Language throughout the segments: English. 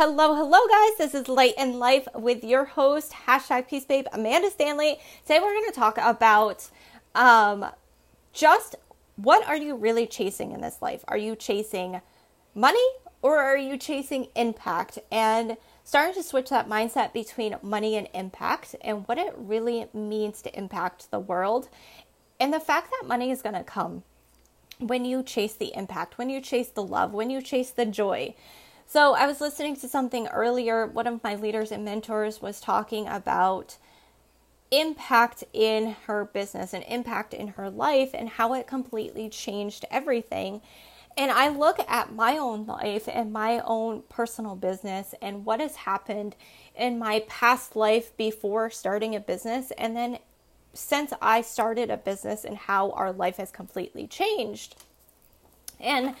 Hello, hello, guys. This is Light in Life with your host, hashtag Peace Babe, Amanda Stanley. Today, we're going to talk about um, just what are you really chasing in this life? Are you chasing money or are you chasing impact? And starting to switch that mindset between money and impact and what it really means to impact the world. And the fact that money is going to come when you chase the impact, when you chase the love, when you chase the joy. So I was listening to something earlier. One of my leaders and mentors was talking about impact in her business and impact in her life and how it completely changed everything. And I look at my own life and my own personal business and what has happened in my past life before starting a business and then since I started a business and how our life has completely changed. And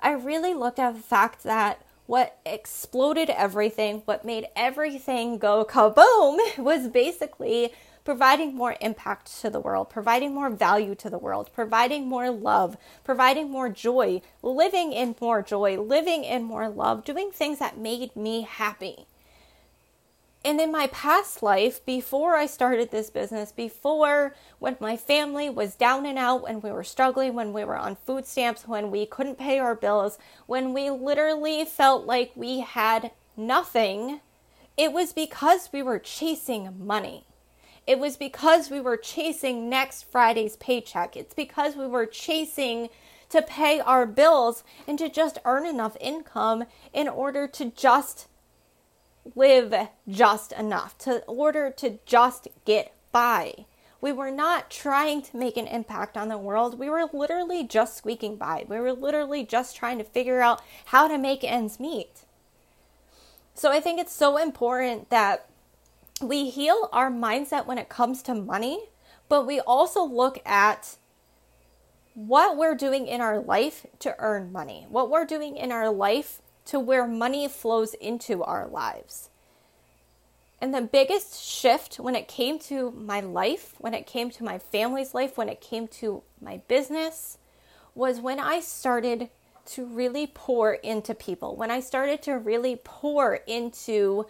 I really looked at the fact that what exploded everything, what made everything go kaboom, was basically providing more impact to the world, providing more value to the world, providing more love, providing more joy, living in more joy, living in more love, doing things that made me happy. And in my past life, before I started this business, before when my family was down and out, when we were struggling, when we were on food stamps, when we couldn't pay our bills, when we literally felt like we had nothing, it was because we were chasing money. It was because we were chasing next Friday's paycheck. It's because we were chasing to pay our bills and to just earn enough income in order to just live just enough, to order to just get by. We were not trying to make an impact on the world. We were literally just squeaking by. We were literally just trying to figure out how to make ends meet. So I think it's so important that we heal our mindset when it comes to money, but we also look at what we're doing in our life to earn money, what we're doing in our life to where money flows into our lives. And the biggest shift when it came to my life, when it came to my family's life, when it came to my business, was when I started to really pour into people, when I started to really pour into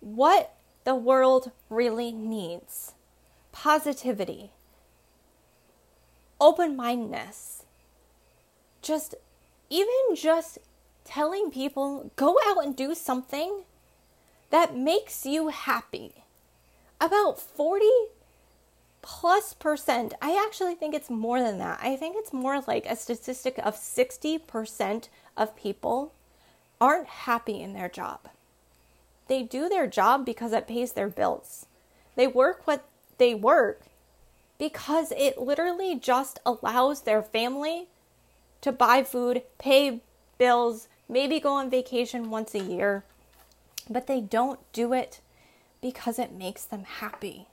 what the world really needs. Positivity, open mindedness, just even just telling people go out and do something that makes you happy. About 40 plus percent, I actually think it's more than that. I think it's more like a statistic of 60% of people aren't happy in their job. They do their job because it pays their bills. They work what they work because it literally just allows their family to buy food, pay bills, maybe go on vacation once a year, but they don't do it because it makes them happy.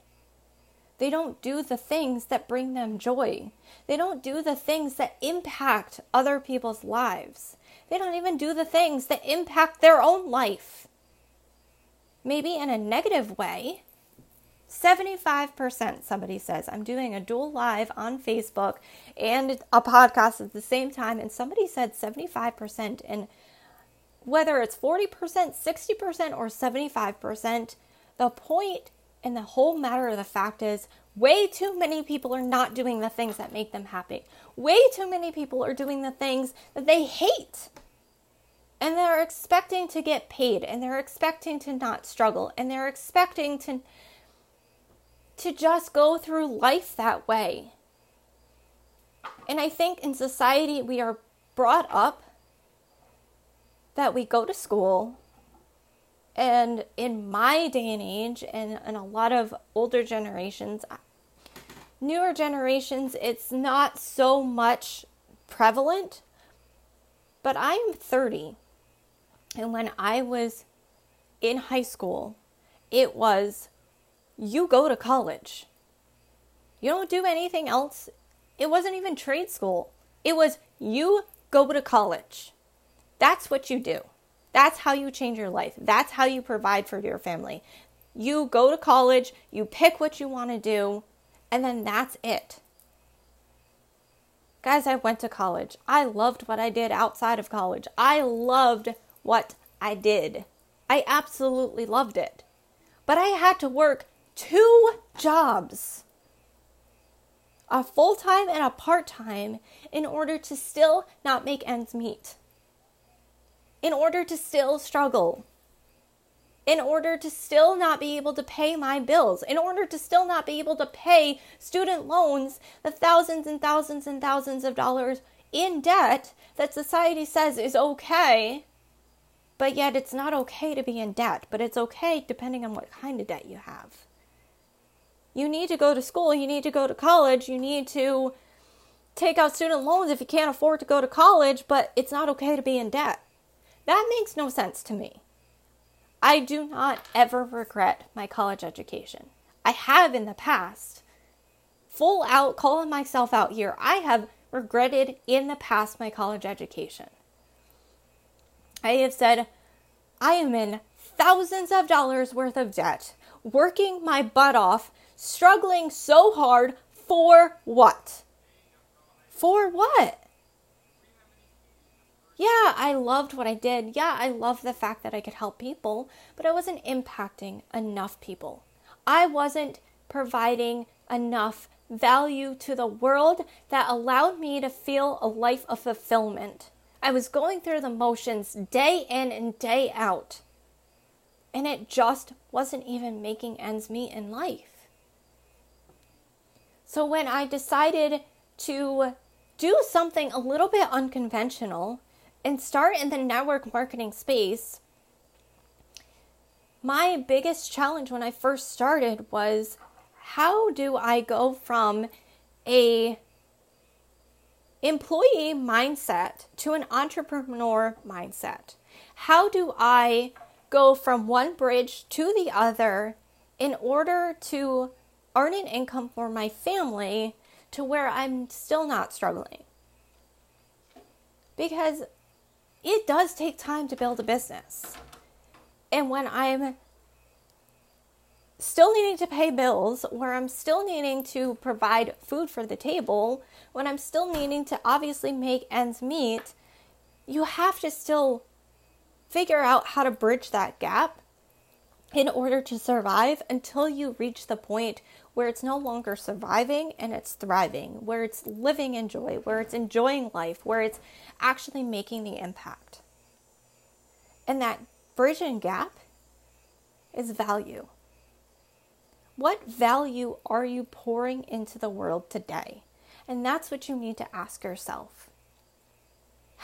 They don't do the things that bring them joy. They don't do the things that impact other people's lives. They don't even do the things that impact their own life. Maybe in a negative way, 75% somebody says. I'm doing a dual live on facebook and a podcast at the same time and somebody said 75% and whether it's 40% 60% or 75% the point and the whole matter of the fact is way too many people are not doing the things that make them happy. Way too many people are doing the things that they hate. And they're expecting to get paid and they're expecting to not struggle and they're expecting to to just go through life that way. And I think in society, we are brought up that we go to school. And in my day and age, and in a lot of older generations, newer generations, it's not so much prevalent. But I am 30. And when I was in high school, it was you go to college. You don't do anything else. It wasn't even trade school. It was you go to college. That's what you do. That's how you change your life. That's how you provide for your family. You go to college, you pick what you want to do, and then that's it. Guys, I went to college. I loved what I did outside of college. I loved what I did. I absolutely loved it. But I had to work two jobs a full time and a part time in order to still not make ends meet, in order to still struggle, in order to still not be able to pay my bills, in order to still not be able to pay student loans, the thousands and thousands and thousands of dollars in debt that society says is okay. But yet, it's not okay to be in debt, but it's okay depending on what kind of debt you have. You need to go to school, you need to go to college, you need to take out student loans if you can't afford to go to college, but it's not okay to be in debt. That makes no sense to me. I do not ever regret my college education. I have in the past. Full out calling myself out here. I have regretted in the past my college education. I have said, I am in thousands of dollars worth of debt, working my butt off, struggling so hard for what? For what? Yeah, I loved what I did. Yeah, I loved the fact that I could help people, but I wasn't impacting enough people. I wasn't providing enough value to the world that allowed me to feel a life of fulfillment. I was going through the motions day in and day out. And it just wasn't even making ends meet in life. So when I decided to do something a little bit unconventional and start in the network marketing space, my biggest challenge when I first started was how do I go from a employee mindset to an entrepreneur mindset? How do I go from one bridge to the other in order to earn an income for my family to where I'm still not struggling? Because it does take time to build a business. And when I'm still needing to pay bills, where I'm still needing to provide food for the table, when I'm still needing to obviously make ends meet, you have to still figure out how to bridge that gap in order to survive until you reach the point where it's no longer surviving and it's thriving, where it's living in joy, where it's enjoying life, where it's actually making the impact. And that bridging gap is value. What value are you pouring into the world today? And that's what you need to ask yourself.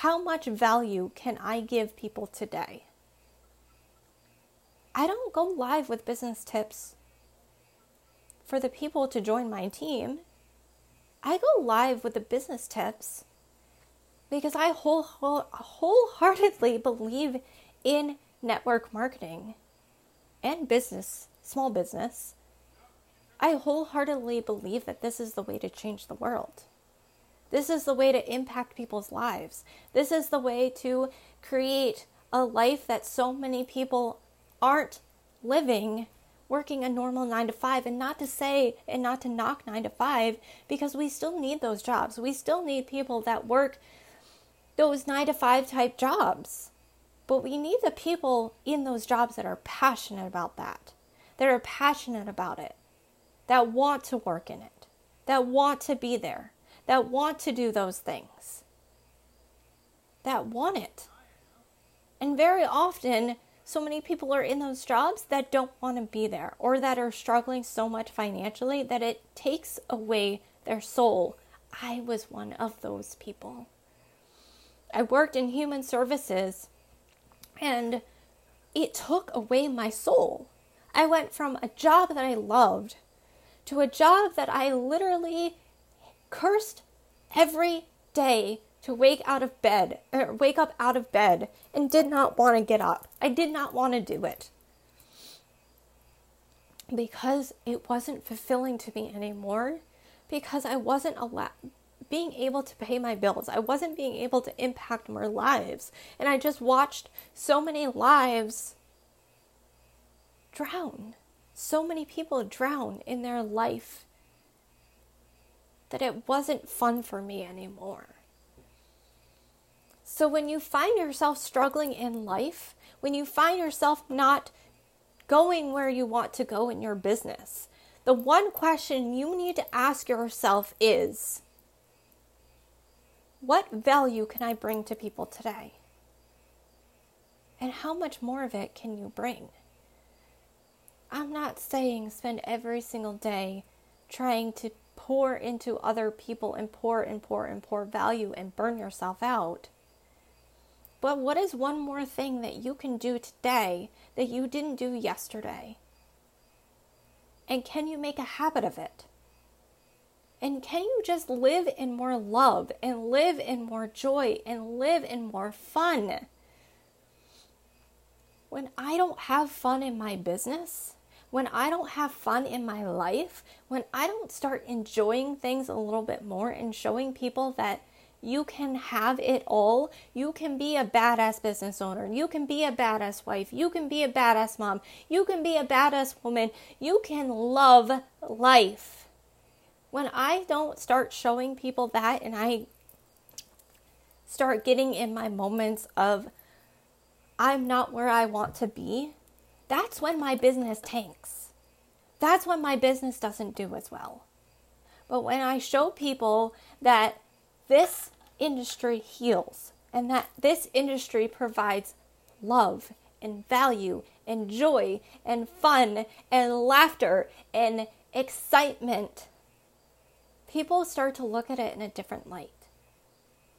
How much value can I give people today? I don't go live with business tips for the people to join my team. I go live with the business tips because I whole, whole, wholeheartedly believe in network marketing and business, small business. I wholeheartedly believe that this is the way to change the world. This is the way to impact people's lives. This is the way to create a life that so many people aren't living working a normal nine to five. And not to say and not to knock nine to five, because we still need those jobs. We still need people that work those nine to five type jobs. But we need the people in those jobs that are passionate about that, that are passionate about it, that want to work in it, that want to be there, that want to do those things, that want it. And very often, so many people are in those jobs that don't want to be there or that are struggling so much financially that it takes away their soul. I was one of those people. I worked in human services and it took away my soul. I went from a job that I loved to a job that I literally cursed every day to wake out of bed or wake up out of bed and did not want to get up. I did not want to do it. Because it wasn't fulfilling to me anymore because I wasn't allowed being able to pay my bills. I wasn't being able to impact more lives. And I just watched so many lives drown so many people drown in their life that it wasn't fun for me anymore. So when you find yourself struggling in life, when you find yourself not going where you want to go in your business, the one question you need to ask yourself is what value can I bring to people today? And how much more of it can you bring? I'm not saying spend every single day trying to pour into other people and pour and pour and pour value and burn yourself out. But what is one more thing that you can do today that you didn't do yesterday? And can you make a habit of it? And can you just live in more love and live in more joy and live in more fun? When I don't have fun in my business, when I don't have fun in my life, when I don't start enjoying things a little bit more and showing people that you can have it all. You can be a badass business owner. You can be a badass wife. You can be a badass mom. You can be a badass woman. You can love life. When I don't start showing people that and I start getting in my moments of I'm not where I want to be, that's when my business tanks. That's when my business doesn't do as well. But when I show people that this industry heals and that this industry provides love and value and joy and fun and laughter and excitement, people start to look at it in a different light.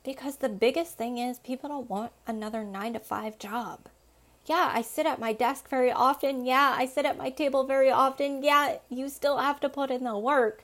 Because the biggest thing is people don't want another nine to five job. Yeah, I sit at my desk very often. Yeah, I sit at my table very often. Yeah, you still have to put in the work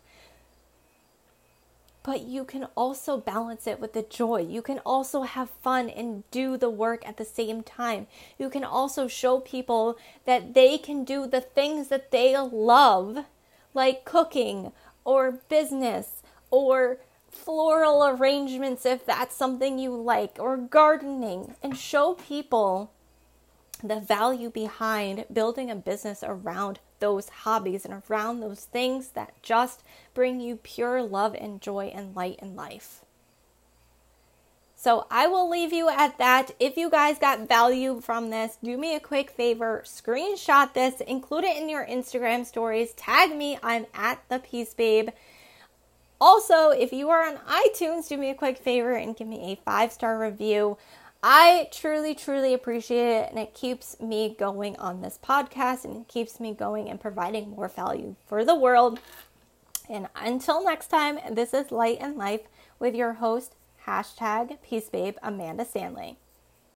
but you can also balance it with the joy. You can also have fun and do the work at the same time. You can also show people that they can do the things that they love, like cooking or business or floral arrangements if that's something you like, or gardening, and show people the value behind building a business around those hobbies and around those things that just bring you pure love and joy and light in life. So I will leave you at that. If you guys got value from this, do me a quick favor, screenshot this, include it in your Instagram stories, tag me, I'm at the Peace Babe. Also, if you are on iTunes, do me a quick favor and give me a five star review. I truly, truly appreciate it, and it keeps me going on this podcast and it keeps me going and providing more value for the world. And until next time, this is Light and Life with your host, hashtag Peace Babe Amanda Stanley.